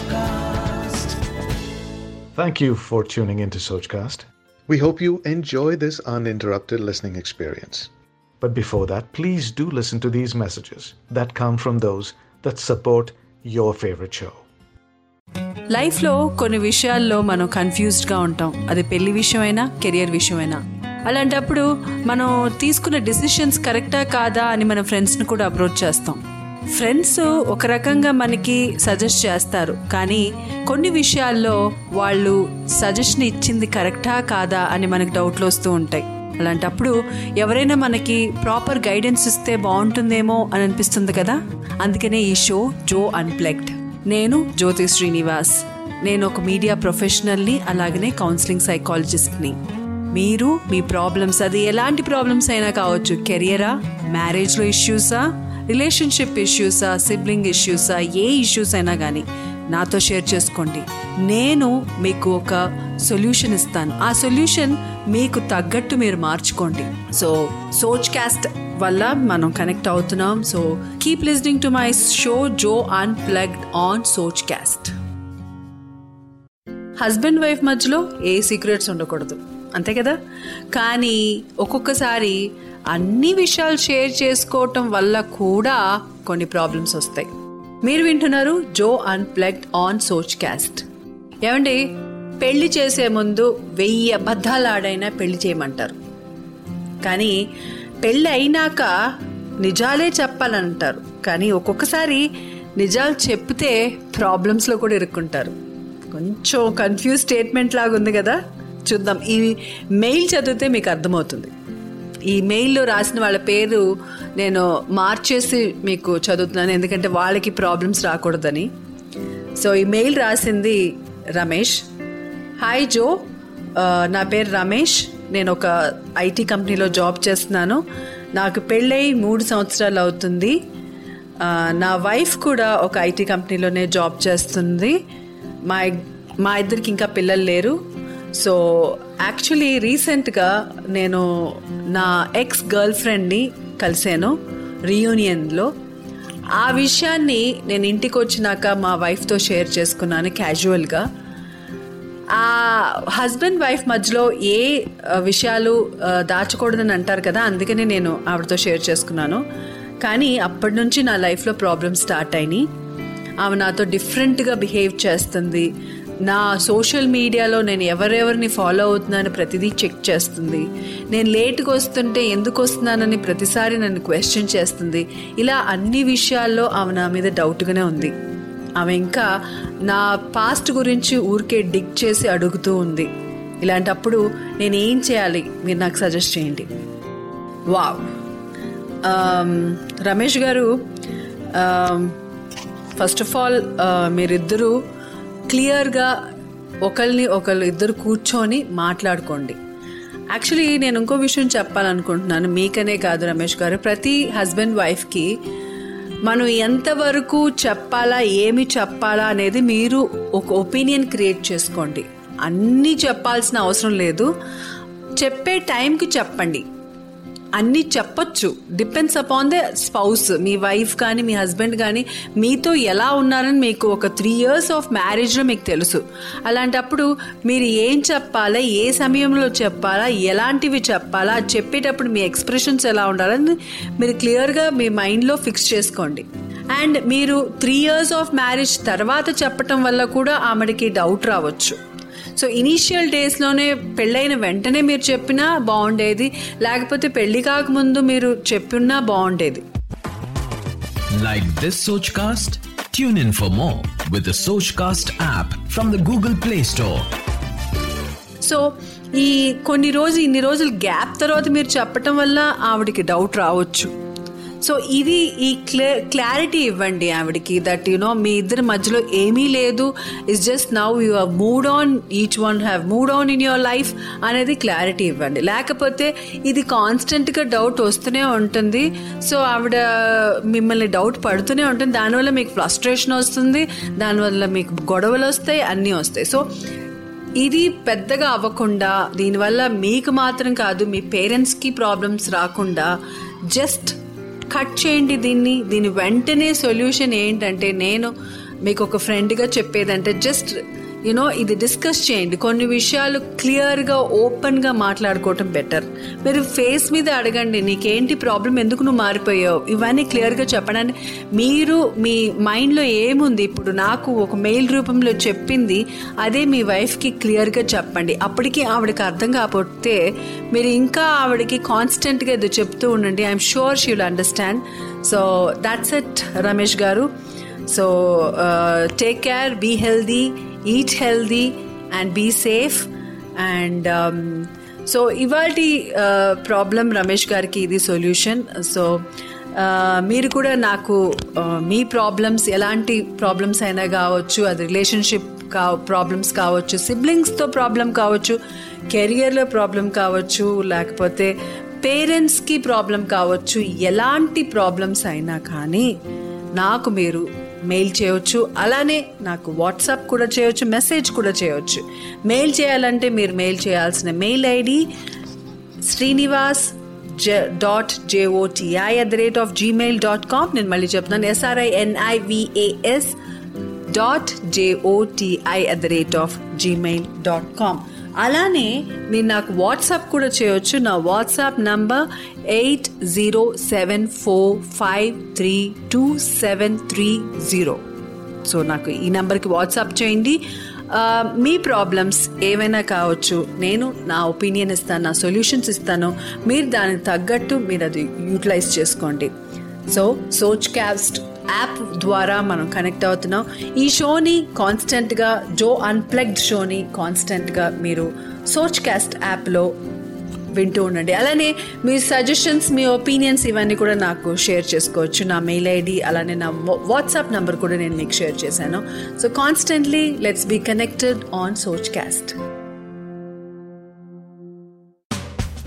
Sochcast. Thank you for tuning into Sochcast. We hope you enjoy this uninterrupted listening experience. But before that, please do listen to these messages that come from those that support your favorite show. లైఫ్లో కొన్ని విషయాల్లో మనం కన్ఫ్యూజ్డ్గా ఉంటాం అది పెళ్ళి విషయమైనా career విషయమైనా అలాంటప్పుడు మనం తీసుకున్న డిసిషన్స్ కరెక్టా కాదా అని మన ఫ్రెండ్స్ని కూడా అప్రోచ్ చేస్తాం ఫ్రెండ్స్ ఒక రకంగా మనకి సజెస్ట్ చేస్తారు. కానీ కొన్ని విషయాల్లో వాళ్ళు సజెషన్ ఇచ్చింది కరెక్టా కాదా అని మనకు డౌట్లు వస్తూ ఉంటాయి. అలాంటప్పుడు ఎవరైనా మనకి ప్రాపర్ గైడెన్స్ ఇస్తే బాగుంటుందేమో అని అనిపిస్తుంది కదా? అందుకనే ఈ షో జో అన్ప్లెక్డ్ నేను జ్యోతి శ్రీనివాస్. నేను ఒక మీడియా ప్రొఫెషనల్ని అలాగనే కౌన్సిలింగ్ సైకాలజిస్ట్ని మీరు మీ ప్రాబ్లమ్స్ అది ఎలాంటి ప్రాబ్లమ్స్ అయినా కావచ్చు. కెరియరా మ్యారేజ్లో ఇష్యూసా రిలేషన్షిప్ ఇష్యూసా సిబ్లింగ్ ఇష్యూసా ఏ ఇష్యూస్ అయినా కానీ నాతో షేర్ చేసుకోండి. నేను మీకు ఒక సొల్యూషన్ ఇస్తాను. ఆ సొల్యూషన్ మీకు తగ్గట్టు మీరు మార్చుకోండి. సో సోచ్ క్యాస్ట్ వల్ల మనం కనెక్ట్ అవుతున్నాం. So keep listening to my show Jo unplugged on Soch cast husband wife మధ్యలో ఏ సీక్రెట్స్ ఉండకూడదు. అంతే కదా? కానీ ఒక్కొక్కసారి అన్ని విషయాలు షేర్ చేసుకోవటం వల్ల కూడా కొన్ని ప్రాబ్లమ్స్ వస్తాయి. మీరు వింటున్నారు జో అన్ప్లగ్డ్ ఆన్ సోచ్ క్యాస్ట్. ఏమండి? పెళ్ళి చేసే ముందు వెయ్యి అబద్ధాలు ఆడైనా పెళ్ళి చేయమంటారు. కానీ పెళ్ళి అయినాక నిజాలే చెప్పాలంటారు. కానీ ఒక్కొక్కసారి నిజాలు చెప్తే ప్రాబ్లమ్స్లో కూడా ఇరుక్కుంటారు. కొంచెం కన్ఫ్యూజ్ స్టేట్మెంట్ లాగా ఉంది కదా? చూద్దాం. ఈ మెయిల్ చదివితే మీకు అర్థమవుతుంది. ఈ మెయిల్లో రాసిన వాళ్ళ పేరు నేను మార్చేసి మీకు చదువుతున్నాను ఎందుకంటే వాళ్ళకి ప్రాబ్లమ్స్ రాకూడదని. సో ఈ మెయిల్ రాసింది రమేష్. హాయ్ జో నా పేరు రమేష్. నేను ఒక ఐటీ కంపెనీలో జాబ్ చేస్తున్నాను. నాకు పెళ్ళై మూడు సంవత్సరాలు అవుతుంది. నా వైఫ్ కూడా ఒక ఐటీ కంపెనీలోనే జాబ్ చేస్తుంది. మా మా ఇద్దరికి ఇంకా పిల్లలు లేరు. సో యాక్చువల్లీ రీసెంట్గా నేను నా ఎక్స్ గర్ల్ ఫ్రెండ్ని కలిశాను రీయూనియన్లో ఆ విషయాన్ని నేను ఇంటికి వచ్చినాక మా వైఫ్తో షేర్ చేసుకున్నాను క్యాజువల్గా ఆ హస్బెండ్ వైఫ్ మధ్యలో ఏ విషయాలు దాచకూడదని అంటారు కదా అందుకనే నేను ఆవిడతో షేర్ చేసుకున్నాను. కానీ అప్పటి నుంచి నా లైఫ్లో ప్రాబ్లమ్స్ స్టార్ట్ అయినాయి. ఆమె నాతో డిఫరెంట్గా బిహేవ్ చేస్తుంది. నా సోషల్ మీడియాలో నేను ఎవరెవరిని ఫాలో అవుతున్నాను ప్రతిదీ చెక్ చేస్తుంది. నేను లేట్గా వస్తుంటే ఎందుకు వస్తున్నానని ప్రతిసారి నన్ను క్వశ్చన్ చేస్తుంది. ఇలా అన్ని విషయాల్లో ఆమె నా మీద డౌట్గానే ఉంది. ఆమె ఇంకా నా పాస్ట్ గురించి ఊరికే డిగ్ చేసి అడుగుతూ ఉంది. ఇలాంటప్పుడు నేను ఏం చేయాలి? మీరు నాకు సజెస్ట్ చేయండి. వావ్. రమేష్ గారు ఫస్ట్ ఆఫ్ ఆల్ మీరిద్దరూ క్లియర్గా ఒకరిని ఒకళ్ళు ఇద్దరు కూర్చొని మాట్లాడుకోండి. యాక్చువల్లీ నేను ఇంకో విషయం చెప్పాలనుకుంటున్నాను. మీకనే కాదు రమేష్ గారు. ప్రతి హస్బెండ్ వైఫ్కి మనం ఎంతవరకు చెప్పాలా ఏమి చెప్పాలా అనేది మీరు ఒక ఒపీనియన్ క్రియేట్ చేసుకోండి. అన్నీ చెప్పాల్సిన అవసరం లేదు. చెప్పే టైంకి చెప్పండి. అన్నీ చెప్పొచ్చు. డిపెండ్స్ అపాన్ ద స్పౌస్ మీ వైఫ్ కానీ మీ హస్బెండ్ కానీ మీతో ఎలా ఉన్నారని మీకు ఒక త్రీ ఇయర్స్ ఆఫ్ మ్యారేజ్లో మీకు తెలుసు. అలాంటప్పుడు మీరు ఏం చెప్పాలా ఏ సమయంలో చెప్పాలా ఎలాంటివి చెప్పాలా చెప్పేటప్పుడు మీ ఎక్స్ప్రెషన్స్ ఎలా ఉండాలని మీరు క్లియర్గా మీ మైండ్లో ఫిక్స్ చేసుకోండి. అండ్ మీరు త్రీ ఇయర్స్ ఆఫ్ మ్యారేజ్ తర్వాత చెప్పటం వల్ల కూడా ఆమెడికి డౌట్ రావచ్చు. సో ఇనీషియల్ డేస్లోనే పెళ్ళైన వెంటనే మీరు చెప్పినా బాగుండేది లేకపోతే పెళ్ళి కాకముందు మీరు చెప్పున్నా బాగుండేది Like this Sochcast? Tune in for more with the Sochcast app from the Google Play Store. So ఈ కొన్ని రోజులు ఇన్ని రోజులు గ్యాప్ తర్వాత మీరు చెప్పటం వల్ల ఆవిడకి డౌట్ రావచ్చు సో ఇది ఈ క్లియర్ క్లారిటీ ఇవ్వండి ఆవిడకి దట్ యు నో మీ ఇద్దరి మధ్యలో ఏమీ లేదు. Is just now you have mood on each one have mood on in your life అనేది క్లారిటీ ఇవ్వండి. లేకపోతే ఇది కాన్స్టెంట్గా డౌట్ వస్తూనే ఉంటుంది. సో ఆవిడ మిమ్మల్ని డౌట్ పడుతూనే ఉంటుంది. దానివల్ల మీకు ఫ్రస్ట్రేషన్ వస్తుంది. దానివల్ల మీకు గొడవలు వస్తాయి అన్నీ వస్తాయి. సో ఇది పెద్దగా అవ్వకుండా దీనివల్ల మీకు మాత్రం కాదు మీ పేరెంట్స్కి ప్రాబ్లమ్స్ రాకుండా జస్ట్ కట్ చేయండి దీన్ని. దీని వెంటనే సొల్యూషన్ ఏంటంటే నేను మీకు ఒక ఫ్రెండ్గా చెప్పేదంటే జస్ట్ యూనో ఇది డిస్కస్ చేయండి. కొన్ని విషయాలు క్లియర్గా ఓపెన్గా మాట్లాడుకోవటం బెటర్ మీరు ఫేస్ మీద అడగండి నీకేంటి ప్రాబ్లం ఎందుకు నువ్వు మారిపోయావు? ఇవన్నీ క్లియర్గా చెప్పడానికి మీరు మీ మైండ్లో ఏముంది? ఇప్పుడు నాకు ఒక మెయిల్ రూపంలో చెప్పింది అదే మీ వైఫ్కి క్లియర్గా చెప్పండి. అప్పటికి ఆవిడకి అర్థం కాకపోతే మీరు ఇంకా ఆవిడకి కాన్స్టెంట్గా ఇది చెప్తూ ఉండండి. I'm sure she will understand so that's it Ramesh garu. So take care be healthy eat healthy and be safe and so ఇవాటి ప్రాబ్లం రమేష్ గారికి ఇది సొల్యూషన్ సో uh, మీరు కూడా నాకు uh, మీ ప్రాబ్లమ్స్ ఎలాంటి ప్రాబ్లమ్స్ అయినా కావచ్చు అది రిలేషన్షిప్ కా ప్రాబ్లమ్స్ కావచ్చు సిబ్లింగ్స్తో ప్రాబ్లం కావచ్చు కెరియర్లో ప్రాబ్లం కావచ్చు లేకపోతే పేరెంట్స్కి ప్రాబ్లం కావచ్చు ఎలాంటి ప్రాబ్లమ్స్ అయినా కానీ నాకు మీరు మెయిల్ చేయవచ్చు అలానే నాకు వాట్సాప్ కూడా చేయవచ్చు మెసేజ్ కూడా చేయవచ్చు మెయిల్ చేయాలంటే మీరు మెయిల్ చేయాల్సిన mail ID Srinivas dot JOTI at the rate of Gmail dot com నేను మళ్ళీ చెప్తున్నాను. SRI NIVAS dot JOTI at the rate of Gmail dot com అలానే మీరు నాకు వాట్సాప్ కూడా చేయొచ్చు. నా WhatsApp number eight zero seven four five three two seven three zero. So నాకు ఈ నెంబర్కి వాట్సాప్ చేయండి. మీ ప్రాబ్లమ్స్ ఏవైనా కావచ్చు నేను నా ఒపీనియన్ ఇస్తాను నా సొల్యూషన్స్ ఇస్తాను మీరు దానికి తగ్గట్టు మీరు అది యూటిలైజ్ చేసుకోండి. So సోచ్ caste. యాప్ ద్వారా మనం కనెక్ట్ అవుతున్నాం ఈ షోని కాన్స్టెంట్గా జో అన్ప్లగ్డ్ షోని కాన్స్టెంట్గా మీరు సోచ్ క్యాస్ట్ యాప్లో వింటూ ఉండండి అలానే మీ సజెషన్స్ మీ ఒపీనియన్స్ ఇవన్నీ కూడా నాకు షేర్ చేసుకోవచ్చు నా మెయిల్ ఐడి అలానే నా వాట్సాప్ నంబర్ కూడా నేను మీకు షేర్ చేశాను so constantly let's be connected on Soch cast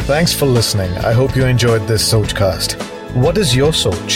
Thanks for listening. I hope you enjoyed this Sochcast. What is your Soch?